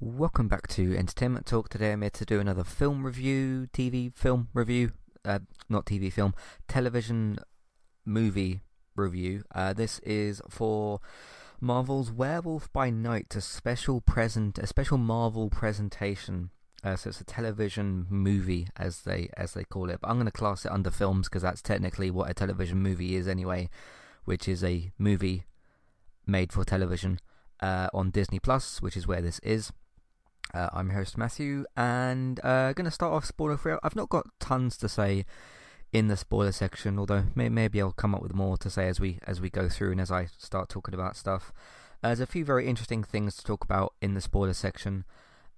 Welcome back to Entertainment Talk. Today I'm here to do another film review, TV film review, uh, not TV film, television movie review. Uh, this is for Marvel's Werewolf by Night, a special present, a special Marvel presentation. Uh, so it's a television movie, as they as they call it. But I'm going to class it under films because that's technically what a television movie is anyway, which is a movie made for television uh, on Disney Plus, which is where this is. Uh, I'm your host Matthew, and uh, going to start off spoiler free. I've not got tons to say in the spoiler section, although may- maybe I'll come up with more to say as we as we go through and as I start talking about stuff. Uh, there's a few very interesting things to talk about in the spoiler section.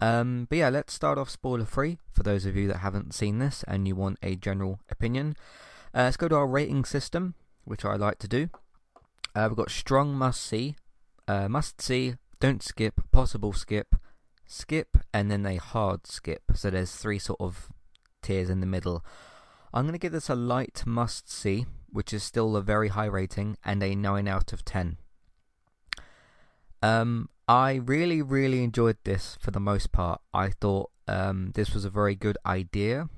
Um, but yeah, let's start off spoiler free for those of you that haven't seen this and you want a general opinion. Uh, let's go to our rating system, which I like to do. Uh, we've got strong must see, uh, must see, don't skip, possible skip, skip, and then a hard skip. So there's three sort of tiers in the middle. I'm going to give this a light must see, which is still a very high rating, and a 9 out of 10. Um, I really, really enjoyed this for the most part. I thought um, this was a very good idea.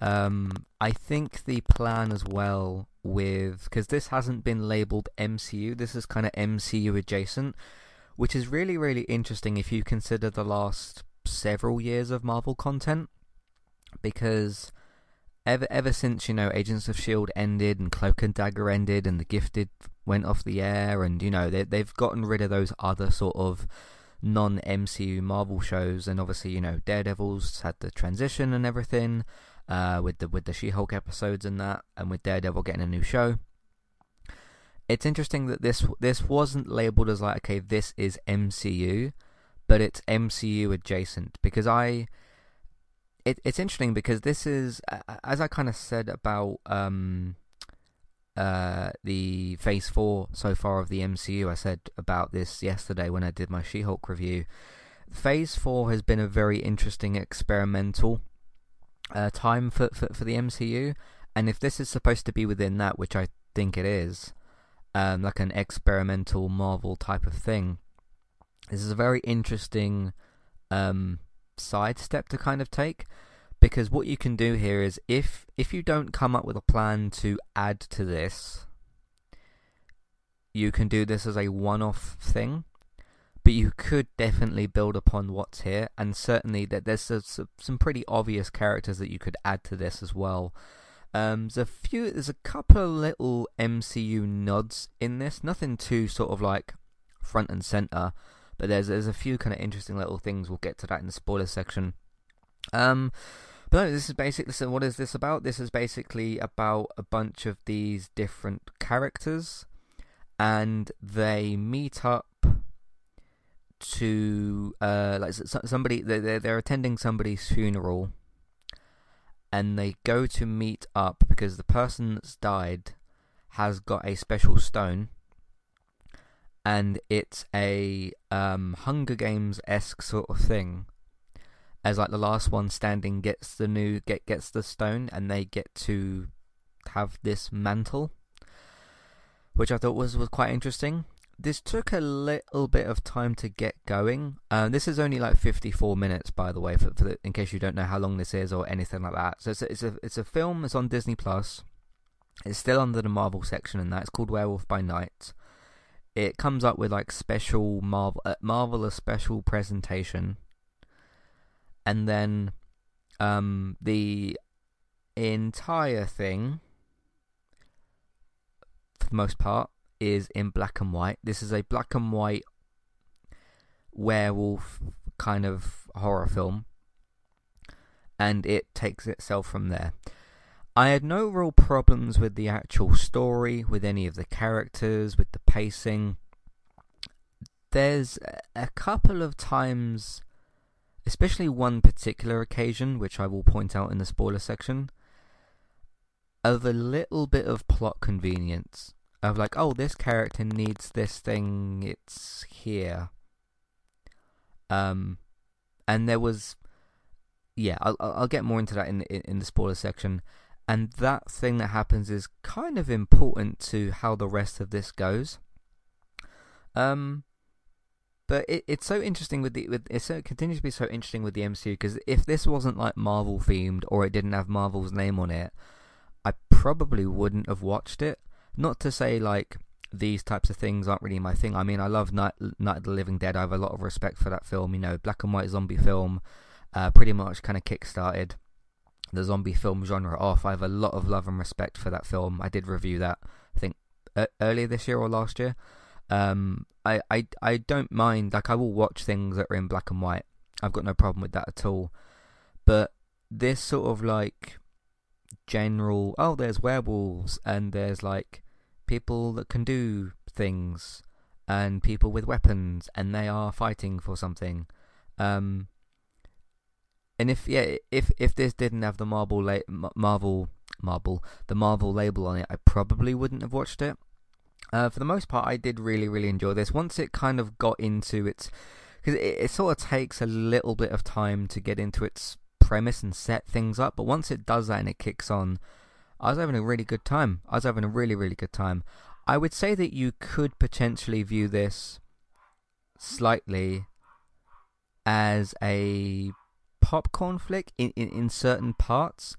Um, I think the plan as well with because this hasn't been labeled MCU. This is kind of MCU adjacent, which is really, really interesting if you consider the last several years of Marvel content. Because ever ever since you know Agents of Shield ended and Cloak and Dagger ended and The Gifted went off the air and you know they they've gotten rid of those other sort of non MCU Marvel shows and obviously you know Daredevil's had the transition and everything uh, with the with the She Hulk episodes and that and with Daredevil getting a new show. It's interesting that this this wasn't labeled as like okay this is MCU, but it's MCU adjacent because I it, it's interesting because this is as I kind of said about um, uh, the Phase Four so far of the MCU. I said about this yesterday when I did my She-Hulk review. Phase Four has been a very interesting experimental uh, time for, for for the MCU, and if this is supposed to be within that, which I think it is, um, like an experimental Marvel type of thing, this is a very interesting um, sidestep to kind of take because what you can do here is if if you don't come up with a plan to add to this you can do this as a one-off thing but you could definitely build upon what's here and certainly that there's some pretty obvious characters that you could add to this as well um, there's a few there's a couple of little MCU nods in this nothing too sort of like front and center but there's there's a few kind of interesting little things. We'll get to that in the spoiler section. Um, but no, this is basically so. What is this about? This is basically about a bunch of these different characters, and they meet up to uh like somebody they're they're attending somebody's funeral, and they go to meet up because the person that's died has got a special stone and it's a um, Hunger Games esque sort of thing. As like the last one standing gets the new get gets the stone, and they get to have this mantle, which I thought was was quite interesting. This took a little bit of time to get going. Um, this is only like 54 minutes, by the way, for, for the, in case you don't know how long this is or anything like that. So it's a, it's a it's a film. It's on Disney Plus. It's still under the Marvel section, and that it's called Werewolf by Night it comes up with like special Marvel uh, Marvel a special presentation, and then um, the entire thing, for the most part, is in black and white. This is a black and white werewolf kind of horror film, and it takes itself from there. I had no real problems with the actual story, with any of the characters, with the pacing. There's a couple of times, especially one particular occasion, which I will point out in the spoiler section, of a little bit of plot convenience. Of like, oh, this character needs this thing, it's here. Um, and there was, yeah, I'll I'll get more into that in in, in the spoiler section and that thing that happens is kind of important to how the rest of this goes. Um, but it, it's so interesting with the with it so, continues to be so interesting with the MCU because if this wasn't like Marvel themed or it didn't have Marvel's name on it, I probably wouldn't have watched it. Not to say like these types of things aren't really my thing. I mean, I love Night, Night of the Living Dead. I have a lot of respect for that film. You know, black and white zombie film, uh, pretty much kind of kick-started the zombie film genre off. I have a lot of love and respect for that film. I did review that, I think, uh, earlier this year or last year. Um, I, I, I don't mind, like, I will watch things that are in black and white. I've got no problem with that at all. But this sort of like general, oh, there's werewolves and there's like people that can do things and people with weapons and they are fighting for something. Um, and if yeah, if if this didn't have the Marvel la- Marvel Marvel the Marvel label on it, I probably wouldn't have watched it. Uh, for the most part, I did really really enjoy this. Once it kind of got into its, because it, it sort of takes a little bit of time to get into its premise and set things up, but once it does that and it kicks on, I was having a really good time. I was having a really really good time. I would say that you could potentially view this slightly as a popcorn flick in, in, in certain parts,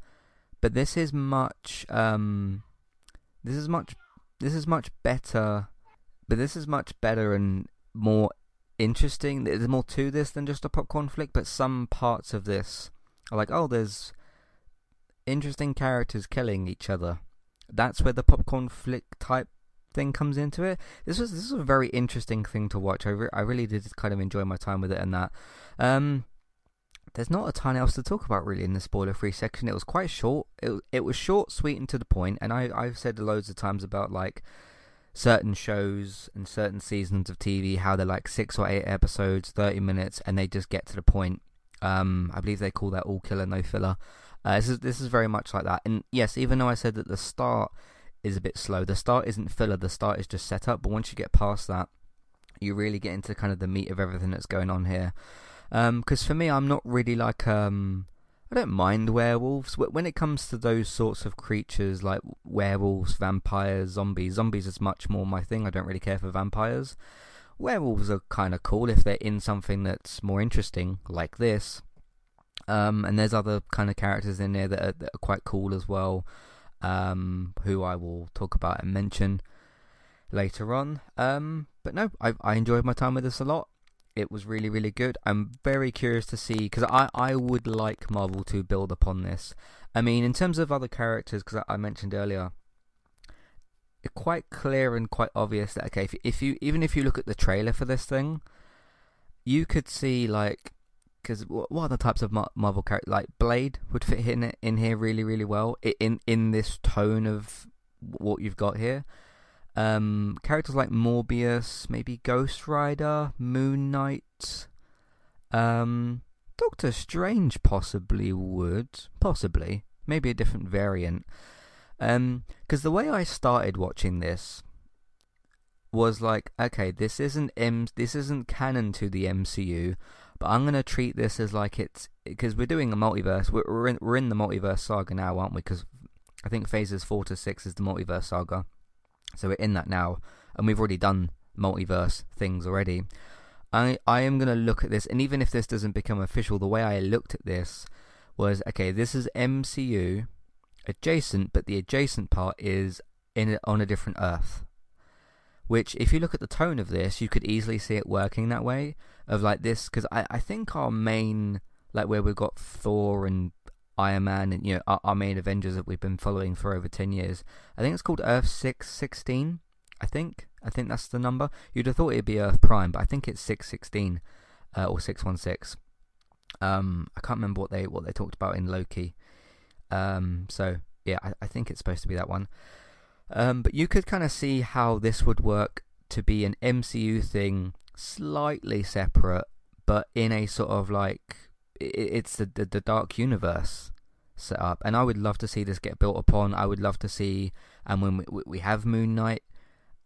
but this is much um, this is much this is much better, but this is much better and more interesting. There's more to this than just a popcorn flick, but some parts of this like, oh, there's interesting characters killing each other. That's where the popcorn flick type thing comes into it. This was this was a very interesting thing to watch. I re- I really did kind of enjoy my time with it and that. Um, there's not a ton else to talk about really in the spoiler free section. It was quite short. It it was short, sweet, and to the point. And I I've said loads of times about like certain shows and certain seasons of TV how they're like six or eight episodes, thirty minutes, and they just get to the point. Um, I believe they call that all killer no filler. Uh, this is this is very much like that. And yes, even though I said that the start is a bit slow, the start isn't filler. The start is just set up. But once you get past that, you really get into kind of the meat of everything that's going on here. Because um, for me, I'm not really like um, I don't mind werewolves when it comes to those sorts of creatures like werewolves, vampires, zombies. Zombies is much more my thing. I don't really care for vampires. Werewolves are kind of cool if they're in something that's more interesting, like this. Um, and there's other kind of characters in there that are, that are quite cool as well, um, who I will talk about and mention later on. Um, but no, I, I enjoyed my time with this a lot. It was really, really good. I'm very curious to see because I, I would like Marvel to build upon this. I mean, in terms of other characters, because I, I mentioned earlier, quite clear and quite obvious that okay, if, if you even if you look at the trailer for this thing, you could see like because what are the types of Marvel characters like Blade would fit in in here really really well in in this tone of what you've got here. Um, characters like Morbius, maybe Ghost Rider, Moon Knight, um, Doctor Strange possibly would, possibly, maybe a different variant. Um, because the way I started watching this was like, okay, this isn't M, this isn't canon to the MCU, but I'm gonna treat this as like it's because we're doing a multiverse. We're we're in, we're in the multiverse saga now, aren't we? Because I think phases four to six is the multiverse saga. So we're in that now, and we've already done multiverse things already. I I am gonna look at this, and even if this doesn't become official, the way I looked at this was okay. This is MCU adjacent, but the adjacent part is in on a different Earth. Which, if you look at the tone of this, you could easily see it working that way. Of like this, because I I think our main like where we've got Thor and Iron Man and you know our, our, main Avengers that we've been following for over ten years. I think it's called Earth six sixteen. I think I think that's the number. You'd have thought it'd be Earth Prime, but I think it's six sixteen uh, or six one six. Um, I can't remember what they what they talked about in Loki. Um, so yeah, I, I think it's supposed to be that one. Um, but you could kind of see how this would work to be an MCU thing, slightly separate, but in a sort of like it's the, the, the dark universe set up, and I would love to see this get built upon. I would love to see, and when we, we have Moon Knight,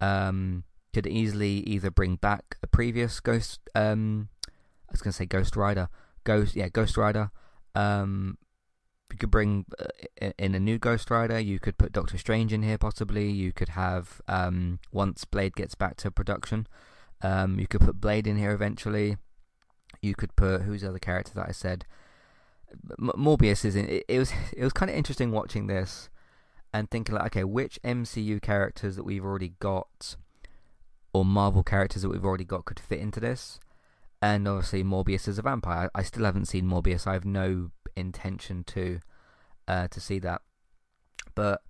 um, could easily either bring back a previous Ghost, um, I was gonna say Ghost Rider, Ghost, yeah, Ghost Rider. Um, you could bring uh, in a new Ghost Rider. You could put Doctor Strange in here, possibly. You could have um, once Blade gets back to production. Um, you could put Blade in here eventually. You could put who's the other character that I said. M- Morbius is in. It, it was it was kind of interesting watching this and thinking like, okay, which MCU characters that we've already got, or Marvel characters that we've already got, could fit into this. And obviously, Morbius is a vampire. I still haven't seen Morbius. I have no intention to uh, to see that. But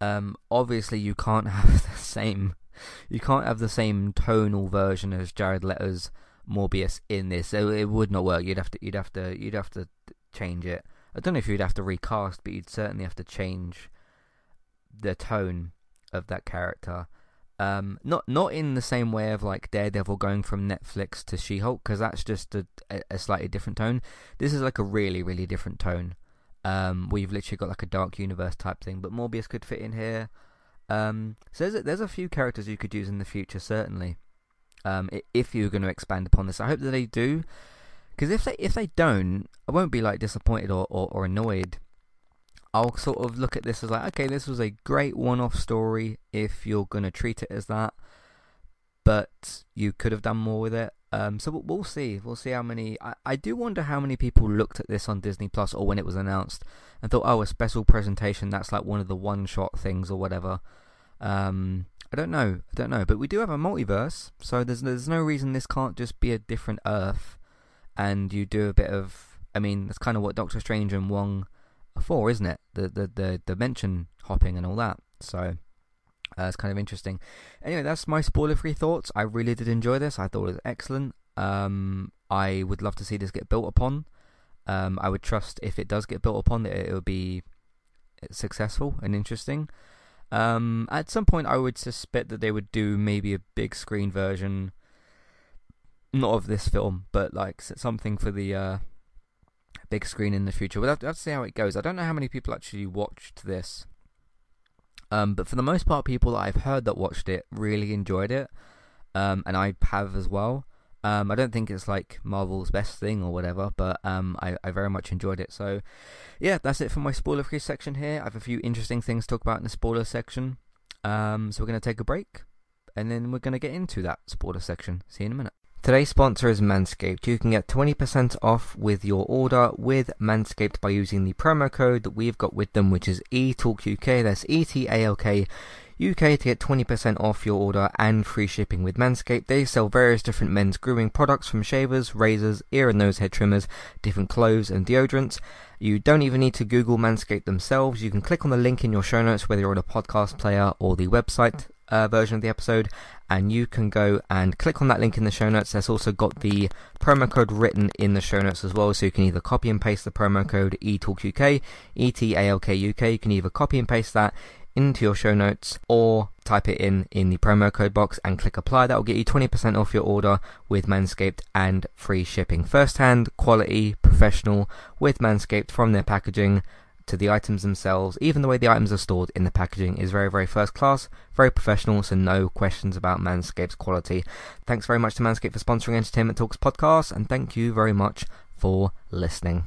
um, obviously, you can't have the same you can't have the same tonal version as Jared Leto's Morbius in this. So it would not work. You'd have to you'd have to you'd have to change it. I don't know if you'd have to recast, but you'd certainly have to change the tone of that character. Um, not not in the same way of like Daredevil going from Netflix to She-Hulk, because that's just a, a slightly different tone. This is like a really really different tone. Um, we've literally got like a dark universe type thing, but Morbius could fit in here. Um, so there's a, there's a few characters you could use in the future, certainly. Um, if you're going to expand upon this, I hope that they do, because if they if they don't, I won't be like disappointed or, or, or annoyed. I'll sort of look at this as like, okay, this was a great one-off story if you're going to treat it as that, but you could have done more with it. Um, so we'll see. We'll see how many. I, I do wonder how many people looked at this on Disney Plus or when it was announced and thought, oh, a special presentation. That's like one of the one-shot things or whatever. Um, I don't know. I don't know. But we do have a multiverse, so there's there's no reason this can't just be a different Earth, and you do a bit of. I mean, that's kind of what Doctor Strange and Wong for, isn't it? The the the dimension hopping and all that. So uh, it's kind of interesting. Anyway, that's my spoiler-free thoughts. I really did enjoy this. I thought it was excellent. Um, I would love to see this get built upon. Um, I would trust if it does get built upon that it, it would be successful and interesting. Um, at some point, I would suspect that they would do maybe a big screen version, not of this film, but like something for the uh, big screen in the future. We'll have to, have to see how it goes. I don't know how many people actually watched this um, but for the most part, people that I've heard that watched it really enjoyed it, um, and I have as well. Um, I don't think it's like Marvel's best thing or whatever, but um, I, I very much enjoyed it. So, yeah, that's it for my spoiler-free section here. I have a few interesting things to talk about in the spoiler section. Um, so we're going to take a break, and then we're going to get into that spoiler section. See you in a minute. Today's sponsor is Manscaped. You can get 20% off with your order with Manscaped by using the promo code that we've got with them, which is ETALKUK. That's E-T-A-L-K UK to get 20% off your order and free shipping with Manscaped. They sell various different men's grooming products from shavers, razors, ear and nose hair trimmers, different clothes and deodorants. You don't even need to Google Manscaped themselves. You can click on the link in your show notes, whether you're on a podcast player or the website uh, version of the episode, and you can go and click on that link in the show notes. There's also got the promo code written in the show notes as well, so you can either copy and paste the promo code ETALKUK, E-T-A-L-K-U-K. You can either copy and paste that into your show notes or type it in in the promo code box and click apply. That will get you 20% off your order with Manscaped and free shipping. First hand, quality, professional with Manscaped from their packaging to the items themselves, even the way the items are stored in the packaging is very, very first class, very professional, so no questions about Manscaped's quality. Thanks very much to Manscaped for sponsoring Entertainment Talks podcast, and thank you very much for listening.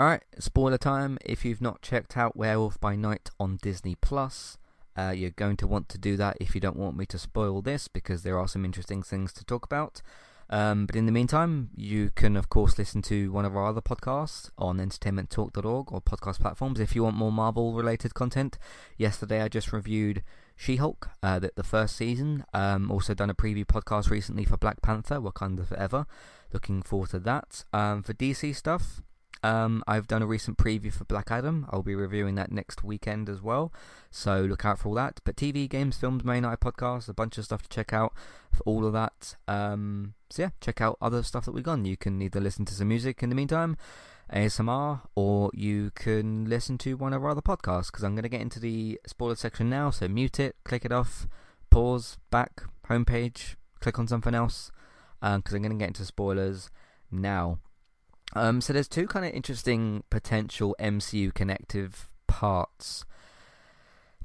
Alright, spoiler time. If you've not checked out Werewolf by Night on Disney Plus, uh, you're going to want to do that if you don't want me to spoil this because there are some interesting things to talk about. Um, but in the meantime, you can of course listen to one of our other podcasts on entertainmenttalk.org or podcast platforms if you want more Marvel related content. Yesterday I just reviewed She-Hulk, uh, the, the first season. Um, also done a preview podcast recently for Black Panther, Wakanda Forever. Looking forward to that. Um, for DC stuff, um, I've done a recent preview for Black Adam. I'll be reviewing that next weekend as well. So look out for all that. But TV, games, films, main night podcast, a bunch of stuff to check out for all of that. Um, so yeah, check out other stuff that we've done. You can either listen to some music in the meantime, ASMR, or you can listen to one of our other podcasts. Because I'm going to get into the spoiler section now. So mute it, click it off, pause, back, homepage, click on something else. Because um, I'm going to get into spoilers now. Um, so there's two kind of interesting potential MCU connective parts.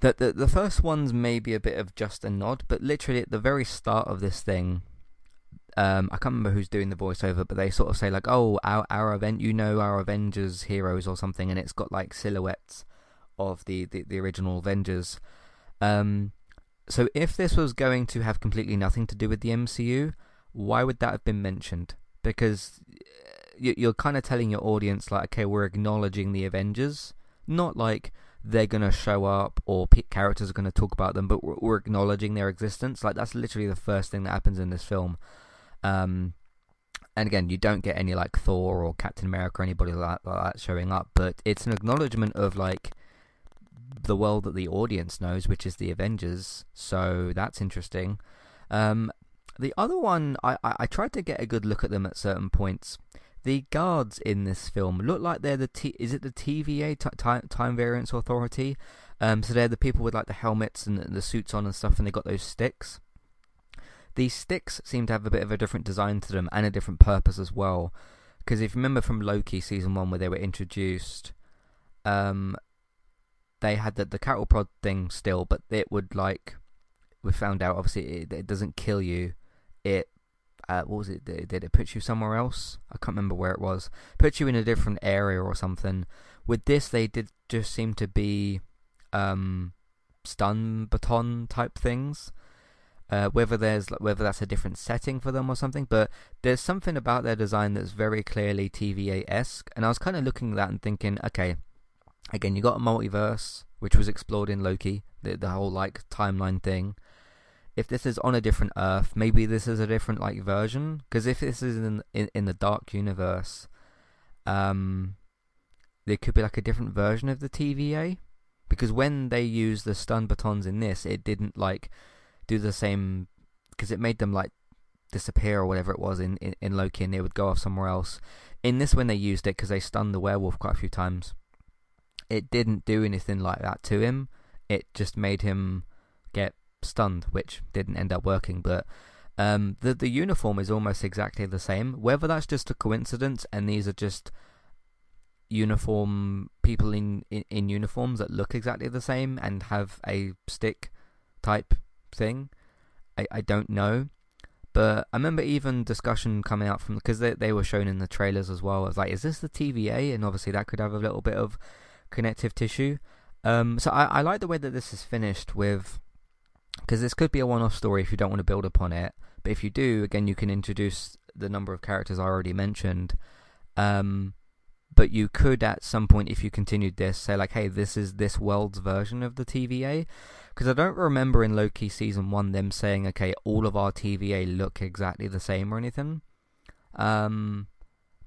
The, the the first one's maybe a bit of just a nod, but literally at the very start of this thing, um, I can't remember who's doing the voiceover, but they sort of say like, "Oh, our our event, you know, our Avengers heroes or something," and it's got like silhouettes of the the, the original Avengers. Um, so if this was going to have completely nothing to do with the MCU, why would that have been mentioned? Because you're kind of telling your audience like, okay, we're acknowledging the Avengers, not like they're gonna show up or characters are gonna talk about them, but we're, acknowledging their existence. Like that's literally the first thing that happens in this film. Um, and again, you don't get any like Thor or Captain America or anybody like like that showing up, but it's an acknowledgement of like the world that the audience knows, which is the Avengers. So that's interesting. Um, the other one, I, I, I tried to get a good look at them at certain points. The guards in this film look like they're the T- is it the TVA t- time time variance authority? Um, so they're the people with like the helmets and the suits on and stuff, and they got those sticks. These sticks seem to have a bit of a different design to them and a different purpose as well. Because if you remember from Loki season one, where they were introduced, um, they had the the cattle prod thing still, but it would like we found out obviously it, it doesn't kill you. It uh, what was it? Did it put you somewhere else? I can't remember where it was. Put you in a different area or something. With this, they did just seem to be um, stun baton type things. Uh, whether there's whether that's a different setting for them or something, but there's something about their design that's very clearly TVA esque. And I was kind of looking at that and thinking, okay, again, you got a multiverse which was explored in Loki, the the whole like timeline thing if this is on a different Earth, maybe this is a different like version. Because if this is in, in in the Dark Universe, um, there could be like a different version of the TVA. Because when they used the stun batons in this, it didn't like do the same. Because it made them like disappear or whatever it was in, in, in Loki, and they would go off somewhere else. In this, when they used it, because they stunned the werewolf quite a few times, it didn't do anything like that to him. It just made him stunned, which didn't end up working. But um, the the uniform is almost exactly the same. Whether that's just a coincidence and these are just uniform people in, in, in uniforms that look exactly the same and have a stick type thing, I, I don't know. But I remember even discussion coming out from because they they were shown in the trailers as well. I was like, is this the TVA? And obviously that could have a little bit of connective tissue. Um, so I, I like the way that this is finished with because this could be a one-off story if you don't want to build upon it. But if you do, again, you can introduce the number of characters I already mentioned. Um, but you could at some point, if you continued this, say like, "Hey, this is this world's version of the TVA," because I don't remember in Loki season one them saying, "Okay, all of our TVA look exactly the same" or anything. Um,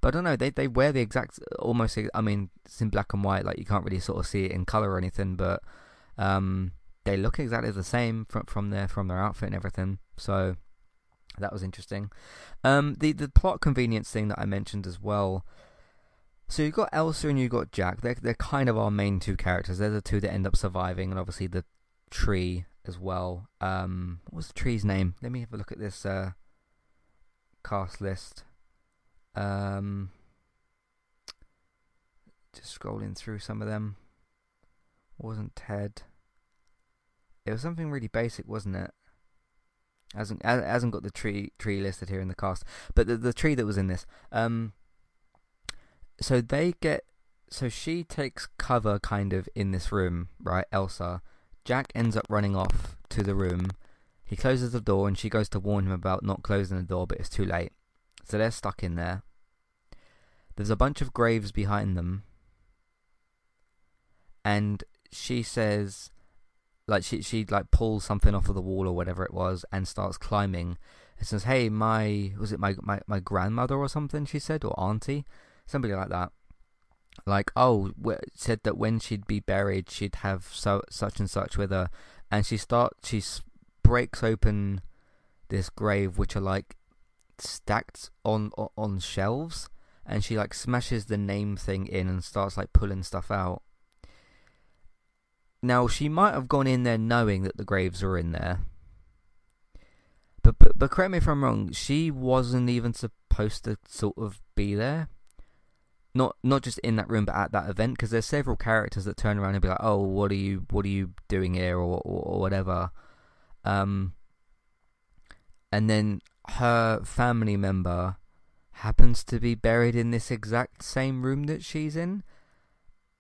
but I don't know. They they wear the exact, almost. I mean, it's in black and white, like you can't really sort of see it in color or anything, but um, they look exactly the same from from their from their outfit and everything. So that was interesting. Um, the the plot convenience thing that I mentioned as well. So you've got Elsa and you've got Jack. They're they're kind of our main two characters. They're the two that end up surviving, and obviously the tree as well. Um, what's the tree's name? Let me have a look at this uh, cast list. Um, just scrolling through some of them. Wasn't Ted? It was something really basic, wasn't it? Hasn't hasn't got the tree tree listed here in the cast, but the the tree that was in this. Um, so they get so she takes cover kind of in this room, right? Elsa. Jack ends up running off to the room. He closes the door and she goes to warn him about not closing the door, but it's too late. So they're stuck in there. There's a bunch of graves behind them. And she says like she she like pulls something off of the wall or whatever it was and starts climbing and says, Hey, my was it my, my, my grandmother or something, she said, or auntie? Somebody like that. Like oh said that when she'd be buried she'd have so such and such with her. And she start she breaks open this grave which are like stacked on on shelves. And she like smashes the name thing in and starts like pulling stuff out now she might have gone in there knowing that the graves were in there. But but, but correct me if i'm wrong she wasn't even supposed to sort of be there. Not not just in that room but at that event because there's several characters that turn around and be like oh what are you what are you doing here? or or, or whatever. Um and then her family member happens to be buried in this exact same room that she's in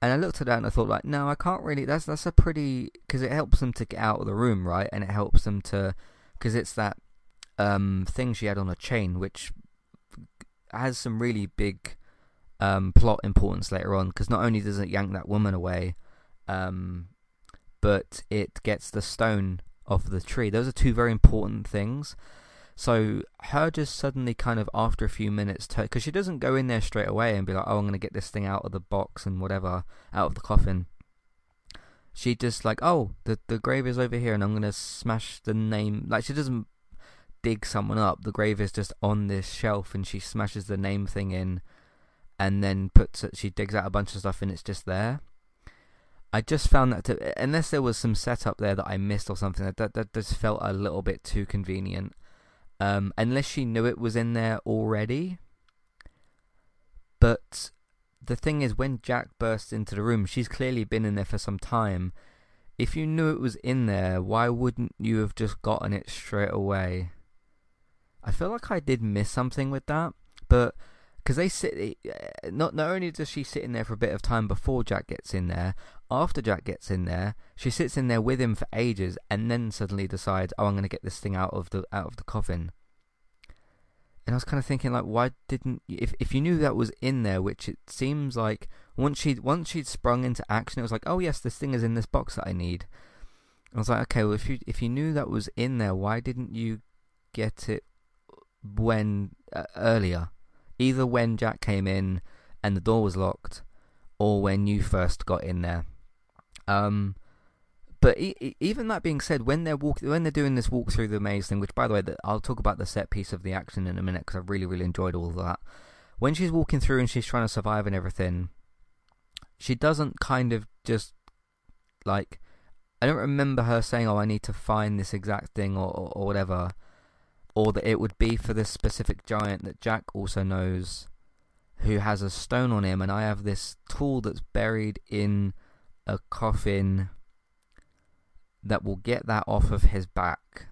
and I looked at that and I thought like no I can't really that's that's a pretty because it helps them to get out of the room right and it helps them to because it's that um thing she had on a chain which has some really big um, plot importance later on because not only does it yank that woman away, um, but it gets the stone off the tree. Those are two very important things. So her just suddenly kind of after a few minutes, because she doesn't go in there straight away and be like, "Oh, I'm gonna get this thing out of the box and whatever, out of the coffin." She just like, "Oh, the the grave is over here, and I'm gonna smash the name." Like she doesn't dig someone up. The grave is just on this shelf, and she smashes the name thing in and then puts it, she digs out a bunch of stuff and it's just there. I just found that to, unless there was some setup there that I missed or something, that that just felt a little bit too convenient. Um, unless she knew it was in there already. But the thing is, when Jack bursts into the room, she's clearly been in there for some time. If you knew it was in there, why wouldn't you have just gotten it straight away? I feel like I did miss something with that, but because they sit. Eh, not not only does she sit in there for a bit of time before Jack gets in there, after Jack gets in there, she sits in there with him for ages, and then suddenly decides, "Oh, I'm going to get this thing out of the out of the coffin." And I was kind of thinking, like, why didn't if if you knew that was in there, which it seems like once she once she'd sprung into action, it was like, oh yes, this thing is in this box that I need. I was like, okay, well if you if you knew that was in there, why didn't you get it when uh, earlier? Either when Jack came in and the door was locked, or when you first got in there. Um, but e- even that being said, when they're walk- when they're doing this walk through the maze thing, which by the way, I'll talk about the set piece of the action in a minute because I really really enjoyed all of that. When she's walking through and she's trying to survive and everything, she doesn't kind of just like I don't remember her saying, "Oh, I need to find this exact thing" or or, or whatever or that it would be for this specific giant that Jack also knows who has a stone on him and I have this tool that's buried in a coffin that will get that off of his back.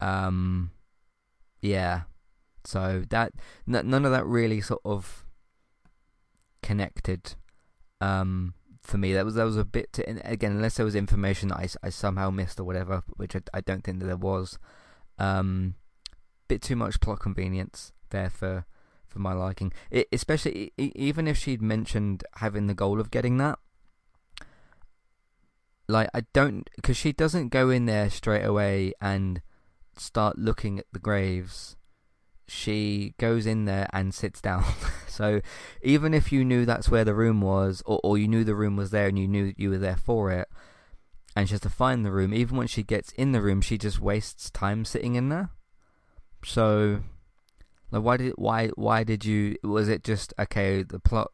Um yeah. So that n- none of that really sort of connected um for me. That was that was a bit to, again unless there was information that I, I somehow missed or whatever, which I, I don't think that there was. Um, bit too much plot convenience there for for my liking. It, especially even if she'd mentioned having the goal of getting that. Like I don't, because she doesn't go in there straight away and start looking at the graves. She goes in there and sits down. so even if you knew that's where the room was, or, or you knew the room was there and you knew you were there for it, and she has to find the room. Even when she gets in the room, she just wastes time sitting in there. So, Like, why did why why did you? Was it just okay? The plot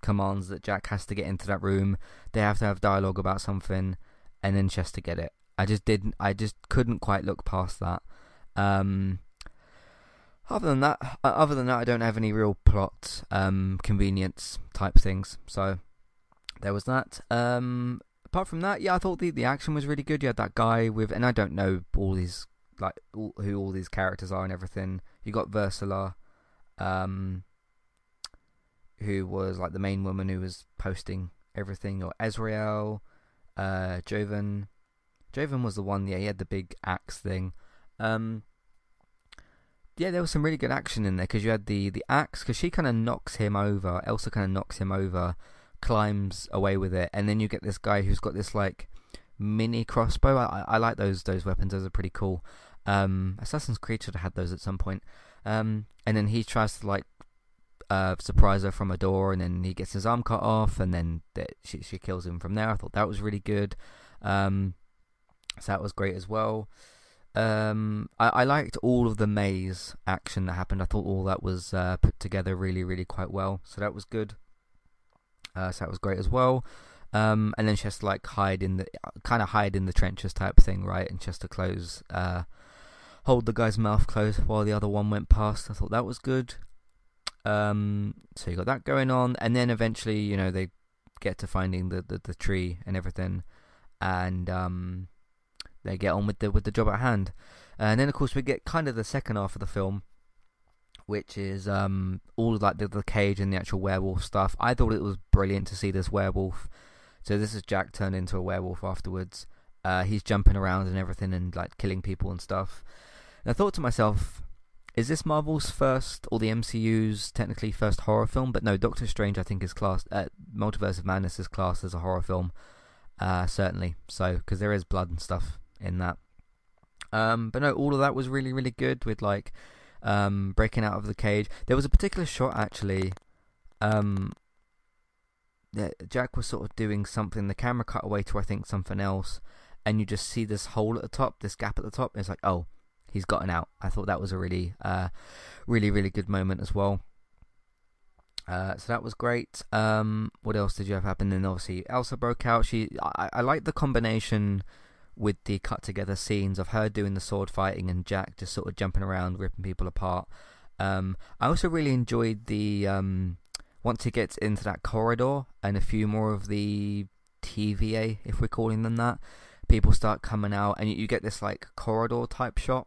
commands that Jack has to get into that room. They have to have dialogue about something, and then she has to get it. I just didn't. I just couldn't quite look past that. Um, other than that, other than that, I don't have any real plot um, convenience type things. So there was that. Um, apart from that, yeah, I thought the the action was really good. You had that guy with, and I don't know all these like all, who all these characters are and everything. You got Ursula, um, who was like the main woman who was posting everything, or Azarel, uh, Jovan. Jovan was the one, yeah, he had the big axe thing. Um, yeah, there was some really good action in there because you had the the axe because she kind of knocks him over. Elsa kind of knocks him over, climbs away with it, and then you get this guy who's got this like mini crossbow. I, I like those those weapons; those are pretty cool. Um, Assassin's Creed should have had those at some point. Um, and then he tries to like uh, surprise her from a door, and then he gets his arm cut off, and then she she kills him from there. I thought that was really good. Um, so that was great as well. Um, I, I liked all of the maze action that happened. I thought all that was uh, put together really, really quite well. So that was good. Uh, so that was great as well. Um, and then she has to like hide in the kind of hide in the trenches type thing, right? And she has to close, uh, hold the guy's mouth closed while the other one went past. I thought that was good. Um, so you got that going on, and then eventually, you know, they get to finding the, the, the tree and everything, and um, they get on with the with the job at hand. And then of course we get kind of the second half of the film, which is um, all of like the, the cage and the actual werewolf stuff. I thought it was brilliant to see this werewolf. So this is Jack turned into a werewolf afterwards. Uh, he's jumping around and everything and like killing people and stuff. And I thought to myself, is this Marvel's first or the MCU's technically first horror film? But no, Doctor Strange I think is classed. Uh, Multiverse of Madness is classed as a horror film, uh, certainly. So because there is blood and stuff in that. Um, but no, all of that was really, really good with like um, breaking out of the cage. There was a particular shot actually. Um, Jack was sort of doing something. The camera cut away to I think something else, and you just see this hole at the top, this gap at the top. It's like, oh, he's gotten out. I thought that was a really, uh, really, really good moment as well. Uh, so that was great. Um, what else did you have happen? Then obviously Elsa broke out. She, I, I like the combination with the cut together scenes of her doing the sword fighting and Jack just sort of jumping around, ripping people apart. Um, I also really enjoyed the um, once he gets into that corridor and a few more of the TVA, if we're calling them that, people start coming out and you, get this like corridor type shot.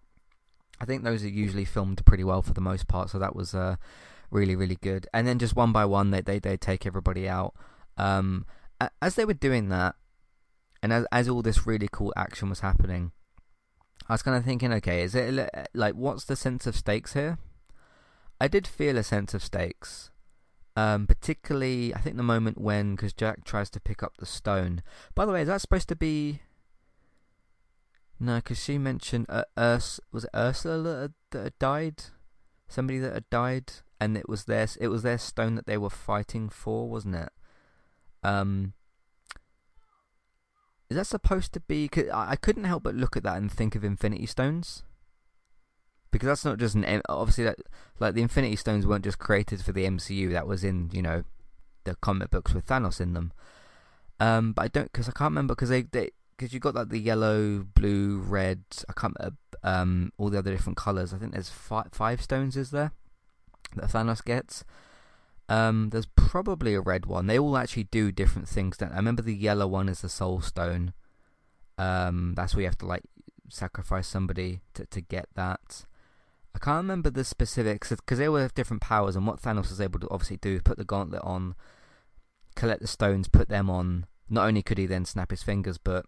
I think those are usually filmed pretty well for the most part, so that was uh, really really good. And then just one by one, they they they take everybody out. Um, as they were doing that, and as as all this really cool action was happening, I was kind of thinking, okay, is it like what's the sense of stakes here? I did feel a sense of stakes, um, particularly I think the moment when because Jack tries to pick up the stone. By the way, is that supposed to be? No, because she mentioned uh, Urs was it Ursula that had, died, somebody that had died, and it was their it was their stone that they were fighting for, wasn't it? Um, is that supposed to be? I couldn't help but look at that and think of Infinity Stones. Because that's not just an obviously that like the Infinity Stones weren't just created for the MCU. That was in you know the comic books with Thanos in them. Um, but I don't because I can't remember because they they because you got like the yellow, blue, red. I can't uh, um all the other different colors. I think there's five five stones. Is there that Thanos gets? Um, there's probably a red one. They all actually do different things. I remember the yellow one is the Soul Stone. Um, that's where you have to like sacrifice somebody to to get that. I can't remember the specifics because they all have different powers, and what Thanos was able to obviously do is put the gauntlet on, collect the stones, put them on. Not only could he then snap his fingers, but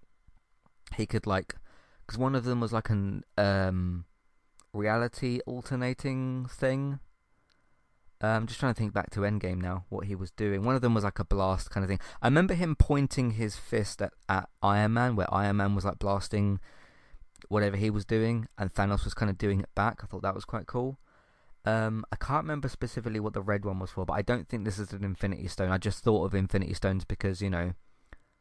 he could like, because one of them was like an um, reality alternating thing. I'm just trying to think back to Endgame now, what he was doing. One of them was like a blast kind of thing. I remember him pointing his fist at, at Iron Man, where Iron Man was like blasting whatever he was doing, and Thanos was kind of doing it back. I thought that was quite cool. Um, I can't remember specifically what the red one was for, but I don't think this is an Infinity Stone. I just thought of Infinity Stones because, you know,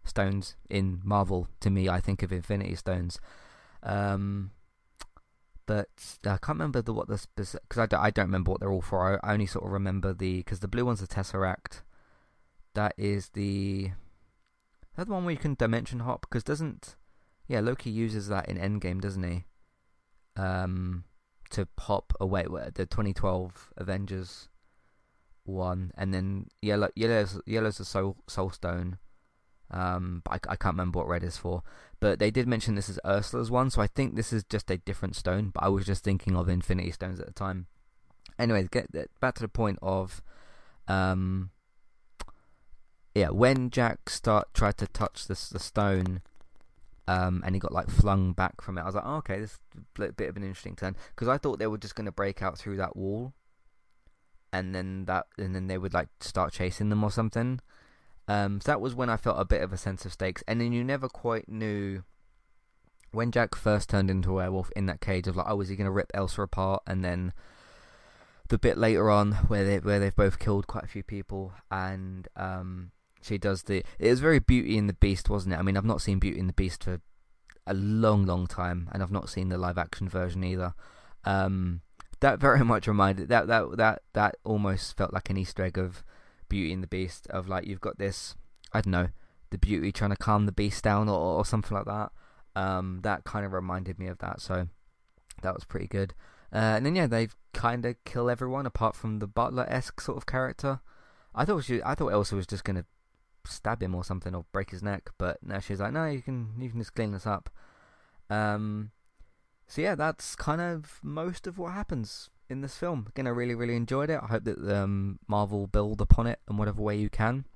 stones in Marvel, to me, I think of Infinity Stones. Um, but I can't remember the what the specific because I don't, I don't remember what they're all for. I, only sort of remember the because the blue one's the Tesseract. That is the that the one where you can dimension hop because doesn't yeah Loki uses that in Endgame doesn't he? Um, to hop away the 2012 Avengers one, and then yellow yellow's yellow's the soul soul stone. Um, but I, I can't remember what red is for. But they did mention this is Ursula's one, so I think this is just a different stone. But I was just thinking of Infinity Stones at the time. Anyway, get back to the point of, um, yeah, when Jack start tried to touch this the stone, um, and he got like flung back from it. I was like, oh, okay, this bit of an interesting turn because I thought they were just going to break out through that wall, and then that, and then they would like start chasing them or something. Um, so that was when I felt a bit of a sense of stakes, and then you never quite knew when Jack first turned into a werewolf in that cage of like, oh, is he going to rip Elsa apart? And then the bit later on where they where they've both killed quite a few people, and um, she does the. It was very Beauty and the Beast, wasn't it? I mean, I've not seen Beauty and the Beast for a long, long time, and I've not seen the live action version either. Um, that very much reminded that that that that almost felt like an Easter egg of Beauty and the Beast of like you've got this I don't know the beauty trying to calm the beast down or, or something like that. Um, that kind of reminded me of that, so that was pretty good. Uh, and then yeah, they kind of kill everyone apart from the butler esque sort of character. I thought she, I thought Elsa was just gonna stab him or something or break his neck, but now she's like, no, you can you can just clean this up. Um, so yeah, that's kind of most of what happens in this film. Again, I really, really enjoyed it. I hope that um, Marvel build upon it in whatever way you can.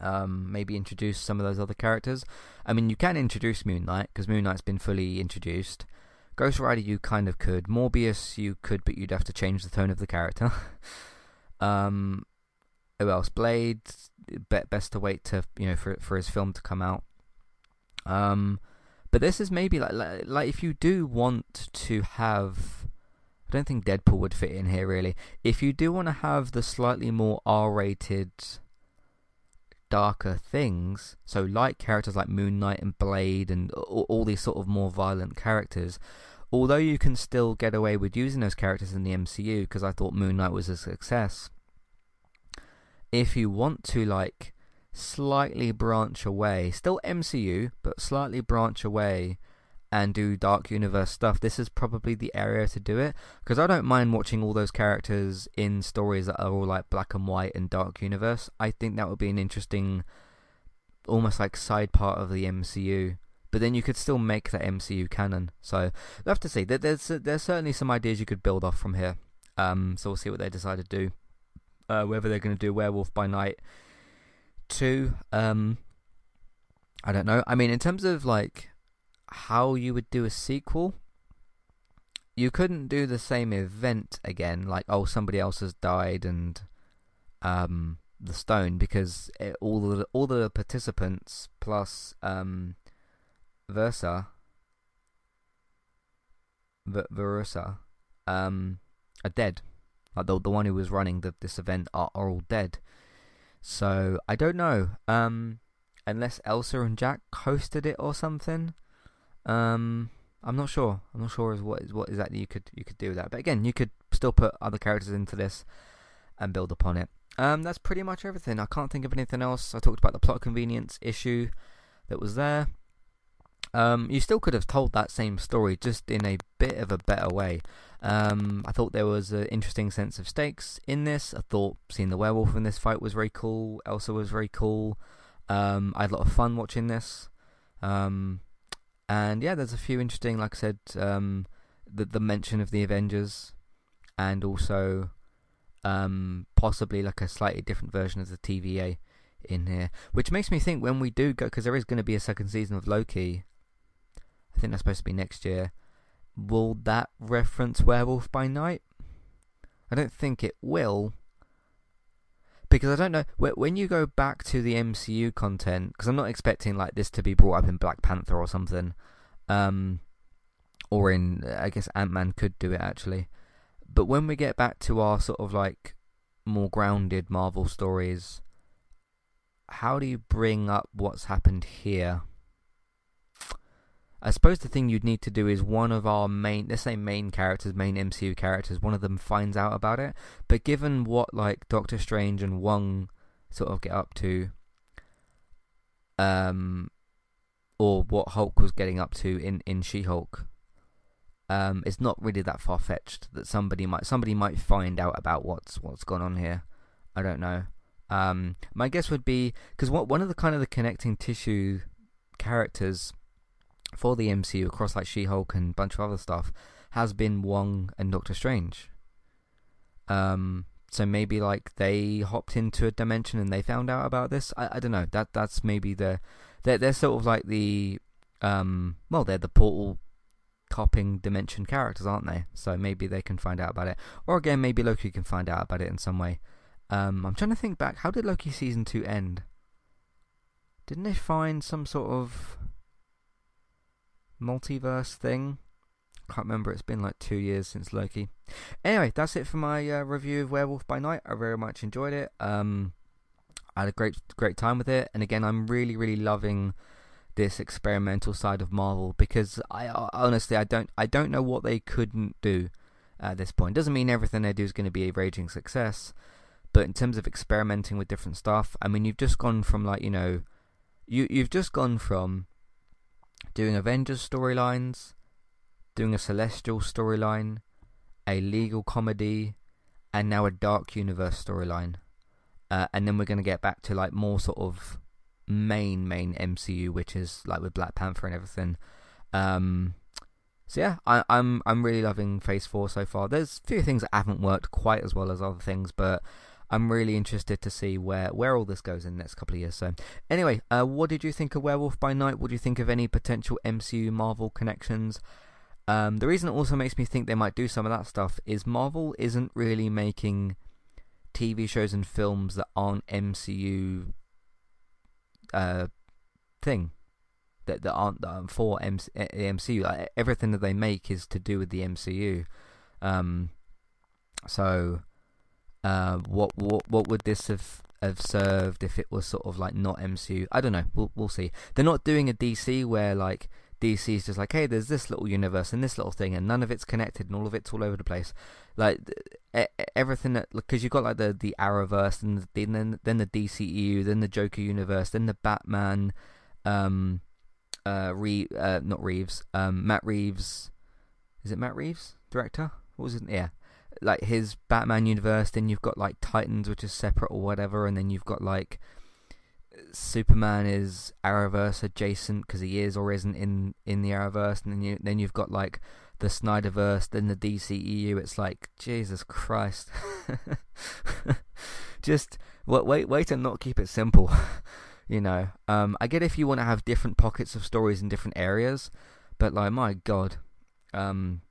Um, maybe introduce some of those other characters. I mean, you can introduce Moon Knight because Moon Knight's been fully introduced. Ghost Rider, you kind of could. Morbius, you could, but you'd have to change the tone of the character. um, who else? Blade, best to wait to you know for for his film to come out. Um, but this is maybe like, like like if you do want to have I don't think Deadpool would fit in here really. If you do want to have the slightly more R-rated, darker things, so like characters like Moon Knight and Blade and all, all these sort of more violent characters, although you can still get away with using those characters in the MCU, because I thought Moon Knight was a success. If you want to like slightly branch away, still MCU, but slightly branch away and do Dark Universe stuff, this is probably the area to do it. Because I don't mind watching all those characters in stories that are all like black and white and Dark Universe. I think that would be an interesting, almost like side part of the MCU. But then you could still make that MCU canon. So we'll have to see. There's there's certainly some ideas you could build off from here. Um, so we'll see what they decide to do. Uh, whether they're going to do Werewolf by Night two. Um, I don't know. I mean, in terms of like how you would do a sequel, you couldn't do the same event again, like oh somebody else has died and um the stone because it, all the all the participants plus um Versa v- Verussa um are dead. Like the the one who was running the, this event are, are all dead. So I don't know. Um unless Elsa and Jack hosted it or something. Um, I'm not sure. I'm not sure what is what exactly you could you could do with that. But again, you could still put other characters into this and build upon it. Um, that's pretty much everything. I can't think of anything else. I talked about the plot convenience issue that was there. Um, you still could have told that same story just in a bit of a better way. Um, I thought there was an interesting sense of stakes in this. I thought seeing the werewolf in this fight was very cool. Elsa was very cool. Um, I had a lot of fun watching this. Um, and yeah, there's a few interesting, like I said, um, the the mention of the Avengers, and also um, possibly like a slightly different version of the TVA in here, which makes me think when we do go, because there is going to be a second season of Loki. I think that's supposed to be next year. Will that reference Werewolf by Night? I don't think it will, because I don't know when you go back to the MCU content because I'm not expecting like this to be brought up in Black Panther or something, um, or in I guess Ant Man could do it actually, but when we get back to our sort of like more grounded Marvel stories, how do you bring up what's happened here? I suppose the thing you'd need to do is one of our main, let's say main characters, main MCU characters, one of them finds out about it. But given what like Doctor Strange and Wong sort of get up to, um, or what Hulk was getting up to in in She-Hulk, um, it's not really that far fetched that somebody might somebody might find out about what's what's gone on here. I don't know. Um, my guess would be because what one of the kind of the connecting tissue characters for the MCU across like She-Hulk and a bunch of other stuff has been Wong and Doctor Strange. Um, so maybe like they hopped into a dimension and they found out about this. I, I don't know. That that's maybe the they're they're sort of like the um well they're the portal copping dimension characters, aren't they? So maybe they can find out about it. Or again, maybe Loki can find out about it in some way. Um, I'm trying to think back. How did Loki season two end? Didn't they find some sort of multiverse thing. Can't remember. It's been like two years since Loki. Anyway, that's it for my uh, review of Werewolf by Night. I very much enjoyed it. Um, I had a great great time with it, and again, I'm really really loving this experimental side of Marvel because I honestly I don't I don't know what they couldn't do at this point. Doesn't mean everything they do is going to be a raging success, but in terms of experimenting with different stuff, I mean, you've just gone from like you know, you you've just gone from doing Avengers storylines, doing a Celestial storyline, a legal comedy, and now a Dark Universe storyline. Uh, and then we're going to get back to like more sort of main main MCU, which is like with Black Panther and everything. Um, so yeah, I, I'm I'm really loving Phase Four so far. There's a few things that haven't worked quite as well as other things, but I'm really interested to see where, where all this goes in the next couple of years. So, anyway, uh, what did you think of Werewolf by Night? What do you think of any potential MCU Marvel connections? Um, the reason it also makes me think they might do some of that stuff is Marvel isn't really making TV shows and films that aren't MCU uh, thing that that aren't, that for MC, MCU. Like, everything that they make is to do with the MCU. Um, so uh, what what what would this have have served if it was sort of like not MCU? I don't know. We'll we'll see. They're not doing a DC where like DC is just like, hey, there's this little universe and this little thing, and none of it's connected, and all of it's all over the place. Like everything that because you've got like the the Arrowverse, and the, then then the DCEU, then the Joker universe, then the Batman, um, uh, Re- uh not Reeves, um, Matt Reeves, is it Matt Reeves, director? What was it? Yeah, like his Batman universe. Then you've got like Titans, which is separate or whatever, and then you've got like Superman is Arrowverse adjacent because he is or isn't in in the Arrowverse, and then you then you've got like the Snyderverse, then the DCEU. It's like Jesus Christ, just wait wait wait and not keep it simple. you know, um, I get if you want to have different pockets of stories in different areas, but like my God, um,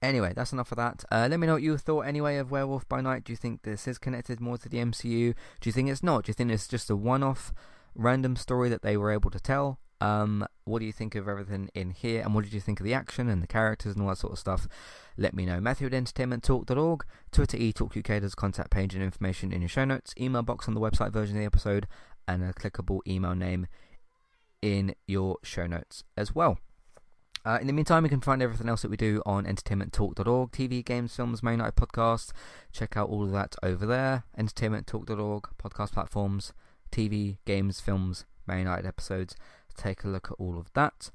Anyway, that's enough of that. Uh, let me know what you thought anyway of Werewolf by Night. Do you think this is connected more to the MCU? Do you think it's not? Do you think it's just a one off random story that they were able to tell? Um, what do you think of everything in here? And what did you think of the action and the characters and all that sort of stuff? Let me know. Matthew at entertainmenttalk.org, Twitter eTalkUK, there's contact page and information in your show notes, email box on the website version of the episode, and a clickable email name in your show notes as well. Uh, in the meantime, you can find everything else that we do on entertainmenttalk.org, TV, games, films, main night podcast. Check out all of that over there. Entertainmenttalk.org, podcast platforms, TV, games, films, main night episodes. Take a look at all of that.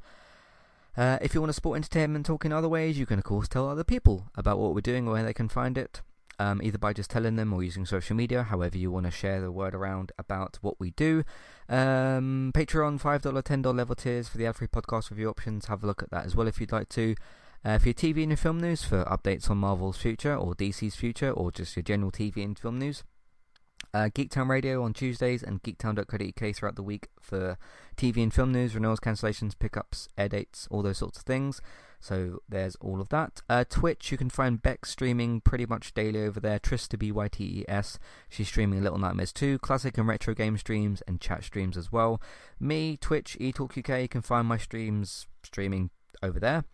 Uh, if you want to support Entertainment Talk in other ways, you can of course tell other people about what we're doing where they can find it um, either by just telling them or using social media, however you want to share the word around about what we do. Um, Patreon, $5, $10 level tiers for the ad free podcast review options. Have a look at that as well if you'd like to. Uh, for your TV and your film news, for updates on Marvel's future or DC's future, or just your general TV and film news. Uh, Geektown Radio on Tuesdays and geektown.co.uk throughout the week for TV and film news, renewals, cancellations, pickups, air dates, all those sorts of things. So there's all of that. Uh, Twitch, you can find Beck streaming pretty much daily over there. Trista B Y T E S. She's streaming Little Nightmares 2, classic and retro game streams, and chat streams as well. Me, Twitch, eTalk UK. You can find my streams streaming over there.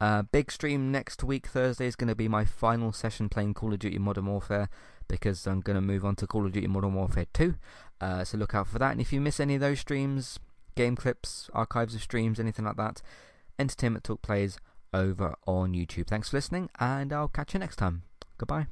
Uh, big stream next week, Thursday, is going to be my final session playing Call of Duty Modern Warfare because I'm going to move on to Call of Duty Modern Warfare 2. Uh, so look out for that. And if you miss any of those streams, game clips, archives of streams, anything like that, Entertainment Talk plays over on YouTube. Thanks for listening, and I'll catch you next time. Goodbye.